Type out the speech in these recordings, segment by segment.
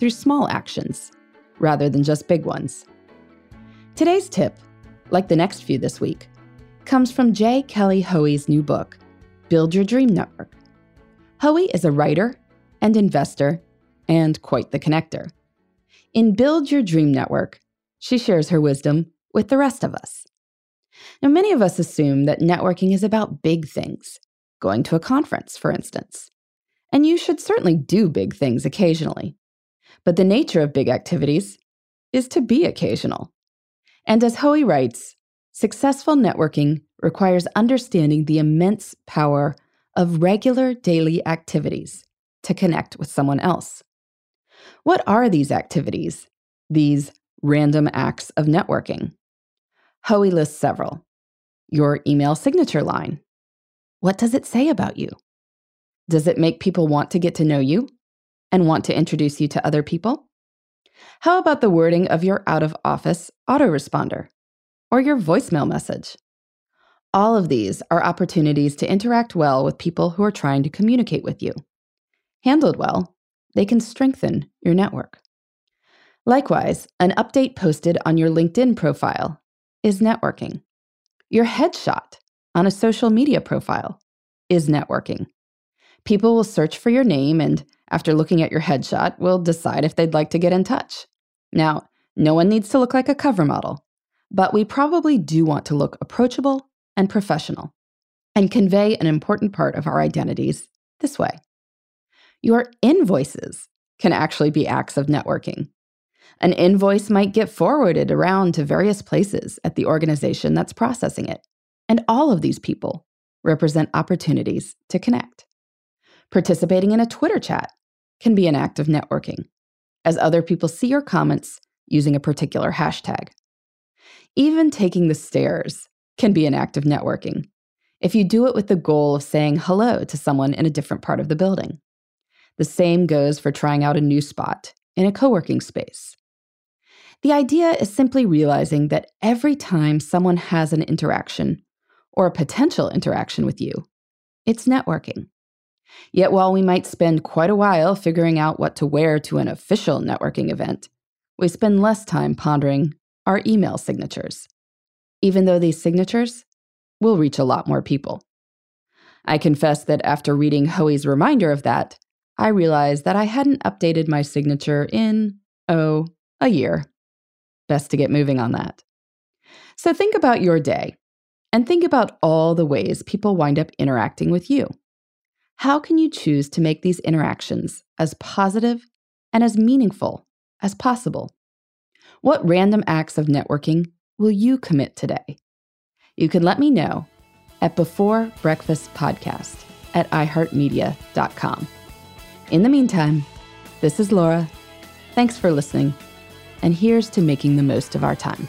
through small actions rather than just big ones. Today's tip, like the next few this week, comes from J. Kelly Hoey's new book, Build Your Dream Network. Hoey is a writer and investor and quite the connector. In Build Your Dream Network, she shares her wisdom with the rest of us. Now, many of us assume that networking is about big things, going to a conference, for instance. And you should certainly do big things occasionally. But the nature of big activities is to be occasional. And as Hoey writes, successful networking requires understanding the immense power of regular daily activities to connect with someone else. What are these activities, these random acts of networking? Hoey lists several. Your email signature line. What does it say about you? Does it make people want to get to know you and want to introduce you to other people? How about the wording of your out of office autoresponder or your voicemail message? All of these are opportunities to interact well with people who are trying to communicate with you. Handled well, they can strengthen your network. Likewise, an update posted on your LinkedIn profile is networking. Your headshot on a social media profile is networking. People will search for your name and, after looking at your headshot, will decide if they'd like to get in touch. Now, no one needs to look like a cover model, but we probably do want to look approachable and professional and convey an important part of our identities this way. Your invoices can actually be acts of networking. An invoice might get forwarded around to various places at the organization that's processing it. And all of these people represent opportunities to connect. Participating in a Twitter chat can be an act of networking, as other people see your comments using a particular hashtag. Even taking the stairs can be an act of networking if you do it with the goal of saying hello to someone in a different part of the building. The same goes for trying out a new spot in a co working space. The idea is simply realizing that every time someone has an interaction or a potential interaction with you, it's networking. Yet while we might spend quite a while figuring out what to wear to an official networking event, we spend less time pondering our email signatures, even though these signatures will reach a lot more people. I confess that after reading Hoey's reminder of that, I realized that I hadn't updated my signature in, oh, a year. Best to get moving on that. So think about your day and think about all the ways people wind up interacting with you. How can you choose to make these interactions as positive and as meaningful as possible? What random acts of networking will you commit today? You can let me know at Before Breakfast Podcast at iHeartMedia.com. In the meantime, this is Laura. Thanks for listening, and here's to making the most of our time.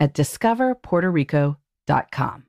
at discoverpuertorico.com.